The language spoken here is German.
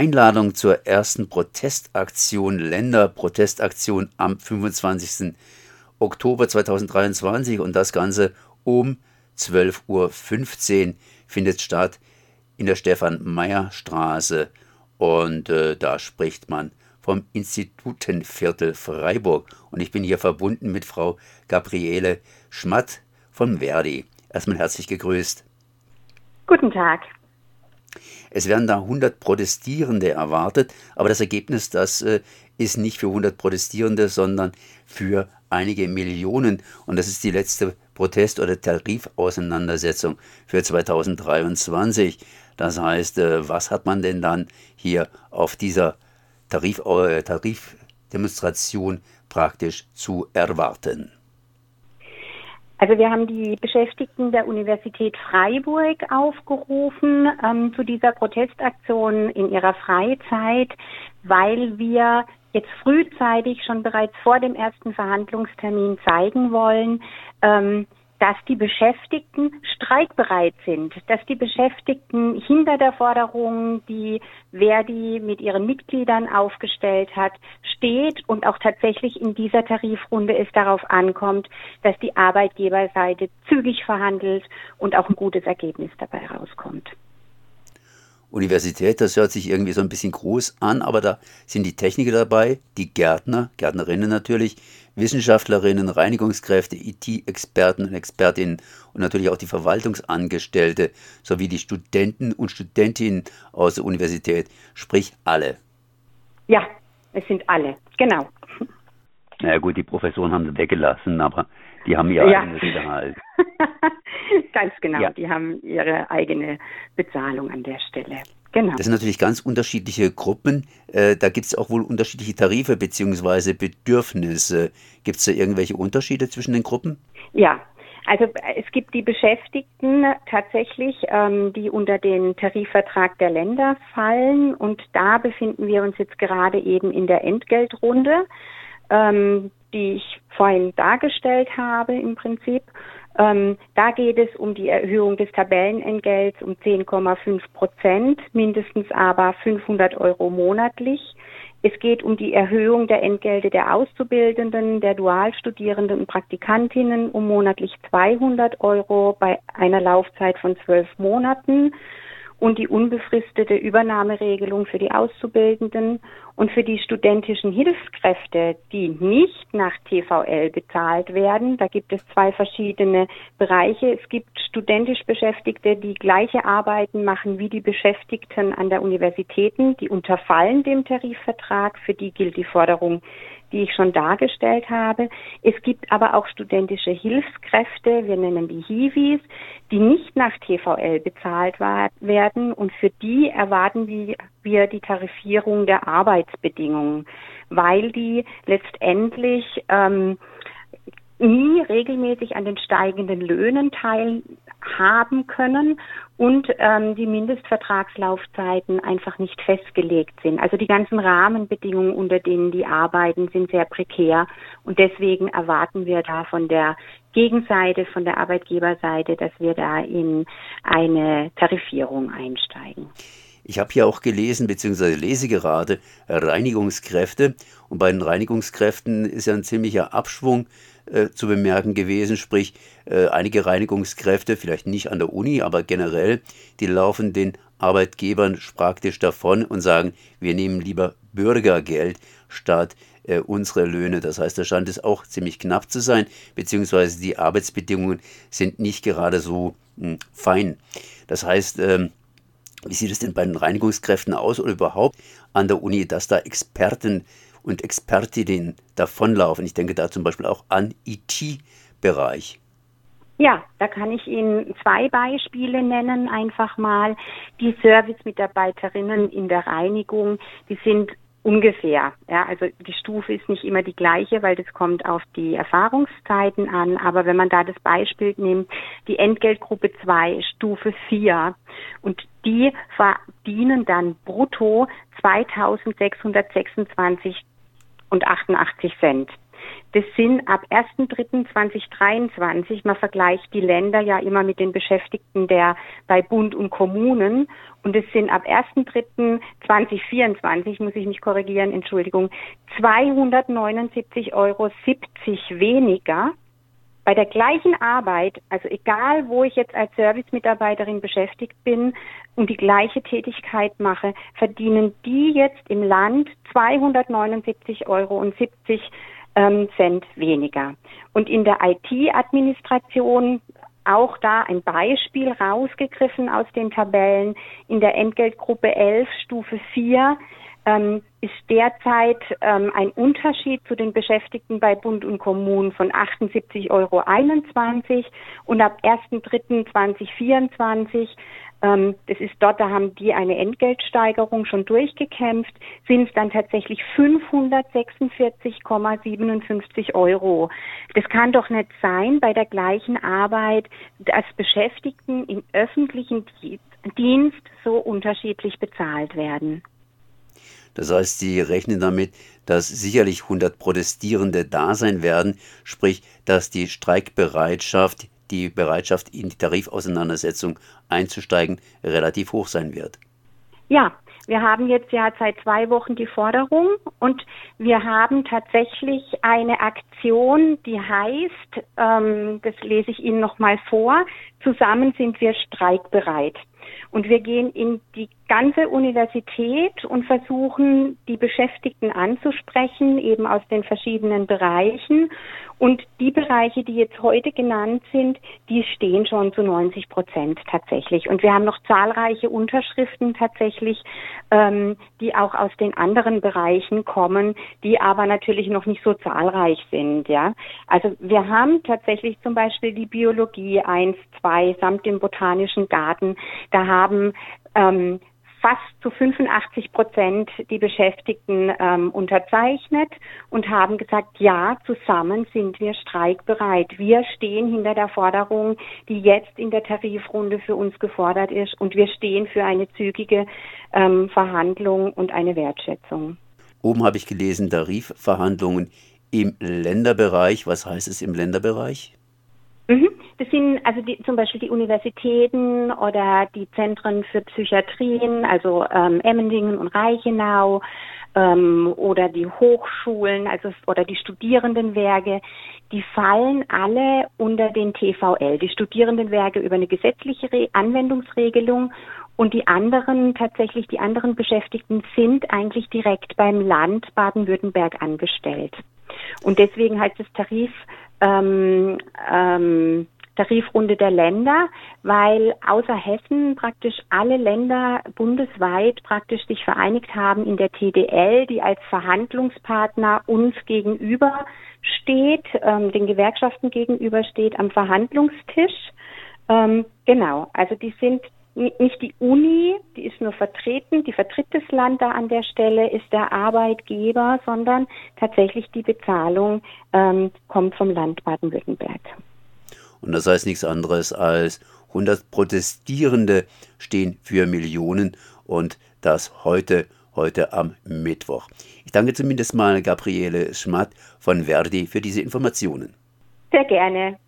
Einladung zur ersten Protestaktion, Länderprotestaktion am 25. Oktober 2023 und das Ganze um 12.15 Uhr findet statt in der Stefan-Meyer-Straße und äh, da spricht man vom Institutenviertel Freiburg und ich bin hier verbunden mit Frau Gabriele Schmatt von Verdi. Erstmal herzlich gegrüßt. Guten Tag. Es werden da 100 Protestierende erwartet, aber das Ergebnis, das äh, ist nicht für 100 Protestierende, sondern für einige Millionen. Und das ist die letzte Protest- oder Tarifauseinandersetzung für 2023. Das heißt, äh, was hat man denn dann hier auf dieser Tarif, äh, Tarifdemonstration praktisch zu erwarten? Also wir haben die Beschäftigten der Universität Freiburg aufgerufen ähm, zu dieser Protestaktion in ihrer Freizeit, weil wir jetzt frühzeitig schon bereits vor dem ersten Verhandlungstermin zeigen wollen, ähm, dass die Beschäftigten streikbereit sind, dass die Beschäftigten hinter der Forderung, die Verdi mit ihren Mitgliedern aufgestellt hat, steht und auch tatsächlich in dieser Tarifrunde es darauf ankommt, dass die Arbeitgeberseite zügig verhandelt und auch ein gutes Ergebnis dabei rauskommt. Universität, das hört sich irgendwie so ein bisschen groß an, aber da sind die Techniker dabei, die Gärtner, Gärtnerinnen natürlich, Wissenschaftlerinnen, Reinigungskräfte, IT-Experten und Expertinnen und natürlich auch die Verwaltungsangestellte sowie die Studenten und Studentinnen aus der Universität, sprich alle. Ja, es sind alle, genau. Naja gut, die Professoren haben sie weggelassen, aber die haben ihr ja. eigenes Gehalt. ganz genau, ja. die haben ihre eigene Bezahlung an der Stelle. Genau. Das sind natürlich ganz unterschiedliche Gruppen. Äh, da gibt es auch wohl unterschiedliche Tarife bzw. Bedürfnisse. Gibt es da irgendwelche Unterschiede zwischen den Gruppen? Ja, also es gibt die Beschäftigten tatsächlich, ähm, die unter den Tarifvertrag der Länder fallen und da befinden wir uns jetzt gerade eben in der Entgeltrunde, ähm, die ich vorhin dargestellt habe im Prinzip. Ähm, da geht es um die Erhöhung des Tabellenentgelts um 10,5 Prozent, mindestens aber 500 Euro monatlich. Es geht um die Erhöhung der Entgelte der Auszubildenden, der Dualstudierenden und Praktikantinnen um monatlich 200 Euro bei einer Laufzeit von zwölf Monaten und die unbefristete Übernahmeregelung für die Auszubildenden und für die studentischen Hilfskräfte, die nicht nach TVL bezahlt werden. Da gibt es zwei verschiedene Bereiche. Es gibt studentisch Beschäftigte, die gleiche Arbeiten machen wie die Beschäftigten an der Universitäten. Die unterfallen dem Tarifvertrag. Für die gilt die Forderung die ich schon dargestellt habe. Es gibt aber auch studentische Hilfskräfte, wir nennen die Hiwis, die nicht nach TVL bezahlt werden und für die erwarten wir die Tarifierung der Arbeitsbedingungen, weil die letztendlich ähm, nie regelmäßig an den steigenden Löhnen teilhaben können und ähm, die Mindestvertragslaufzeiten einfach nicht festgelegt sind. Also die ganzen Rahmenbedingungen, unter denen die arbeiten, sind sehr prekär und deswegen erwarten wir da von der Gegenseite, von der Arbeitgeberseite, dass wir da in eine Tarifierung einsteigen. Ich habe hier auch gelesen, beziehungsweise lese gerade Reinigungskräfte. Und bei den Reinigungskräften ist ja ein ziemlicher Abschwung äh, zu bemerken gewesen, sprich äh, einige Reinigungskräfte, vielleicht nicht an der Uni, aber generell, die laufen den Arbeitgebern praktisch davon und sagen, wir nehmen lieber Bürgergeld statt äh, unsere Löhne. Das heißt, da scheint es auch ziemlich knapp zu sein, beziehungsweise die Arbeitsbedingungen sind nicht gerade so mh, hm, fein. Das heißt, ähm, wie sieht es denn bei den Reinigungskräften aus oder überhaupt an der Uni, dass da Experten und Expertinnen davonlaufen. Ich denke da zum Beispiel auch an IT-Bereich. Ja, da kann ich Ihnen zwei Beispiele nennen, einfach mal. Die Servicemitarbeiterinnen in der Reinigung, die sind ungefähr. Ja, also die Stufe ist nicht immer die gleiche, weil das kommt auf die Erfahrungszeiten an. Aber wenn man da das Beispiel nimmt, die Entgeltgruppe 2, Stufe 4 und die verdienen dann brutto 2626 und 88 Cent. Das sind ab 1.3.2023, man vergleicht die Länder ja immer mit den Beschäftigten der bei Bund und Kommunen und es sind ab 1.3.2024, muss ich mich korrigieren, Entschuldigung, 279,70 Euro weniger bei der gleichen Arbeit, also egal wo ich jetzt als Servicemitarbeiterin beschäftigt bin und die gleiche Tätigkeit mache, verdienen die jetzt im Land 279,70 Euro ähm, Cent weniger. Und in der IT-Administration auch da ein Beispiel rausgegriffen aus den Tabellen. In der Entgeltgruppe 11 Stufe 4 ähm, ist derzeit ähm, ein Unterschied zu den Beschäftigten bei Bund und Kommunen von 78,21 Euro und ab 1.3.2024 ähm, das ist dort, da haben die eine Entgeltsteigerung schon durchgekämpft, sind es dann tatsächlich 546,57 Euro. Das kann doch nicht sein bei der gleichen Arbeit, dass Beschäftigten im öffentlichen Dienst so unterschiedlich bezahlt werden. Das heißt, Sie rechnen damit, dass sicherlich 100 Protestierende da sein werden, sprich, dass die Streikbereitschaft, die Bereitschaft, in die Tarifauseinandersetzung einzusteigen, relativ hoch sein wird. Ja, wir haben jetzt ja seit zwei Wochen die Forderung und wir haben tatsächlich eine Aktion, die heißt, ähm, das lese ich Ihnen nochmal vor, zusammen sind wir streikbereit. Und wir gehen in die ganze Universität und versuchen, die Beschäftigten anzusprechen, eben aus den verschiedenen Bereichen. Und die Bereiche, die jetzt heute genannt sind, die stehen schon zu 90 Prozent tatsächlich. Und wir haben noch zahlreiche Unterschriften tatsächlich, ähm, die auch aus den anderen Bereichen kommen, die aber natürlich noch nicht so zahlreich sind. Ja, also wir haben tatsächlich zum Beispiel die Biologie 1, 2 samt dem botanischen Garten. Da haben ähm, fast zu 85 Prozent die Beschäftigten ähm, unterzeichnet und haben gesagt, ja, zusammen sind wir streikbereit. Wir stehen hinter der Forderung, die jetzt in der Tarifrunde für uns gefordert ist und wir stehen für eine zügige ähm, Verhandlung und eine Wertschätzung. Oben habe ich gelesen, Tarifverhandlungen im Länderbereich. Was heißt es im Länderbereich? Das sind also die, zum Beispiel die Universitäten oder die Zentren für Psychiatrien, also ähm, Emmendingen und Reichenau ähm, oder die Hochschulen, also oder die Studierendenwerke, die fallen alle unter den TVL. Die Studierendenwerke über eine gesetzliche Re Anwendungsregelung und die anderen, tatsächlich die anderen Beschäftigten sind eigentlich direkt beim Land Baden-Württemberg angestellt. Und deswegen heißt es Tarif ähm, ähm, Tarifrunde der Länder, weil außer Hessen praktisch alle Länder bundesweit praktisch sich vereinigt haben in der TDL, die als Verhandlungspartner uns gegenüber steht, ähm, den Gewerkschaften gegenüber steht am Verhandlungstisch. Ähm, genau, also die sind nicht die Uni, die ist nur vertreten, die vertritt das Land da an der Stelle, ist der Arbeitgeber, sondern tatsächlich die Bezahlung ähm, kommt vom Land Baden-Württemberg. Und das heißt nichts anderes als 100 Protestierende stehen für Millionen und das heute, heute am Mittwoch. Ich danke zumindest mal Gabriele Schmatt von Verdi für diese Informationen. Sehr gerne.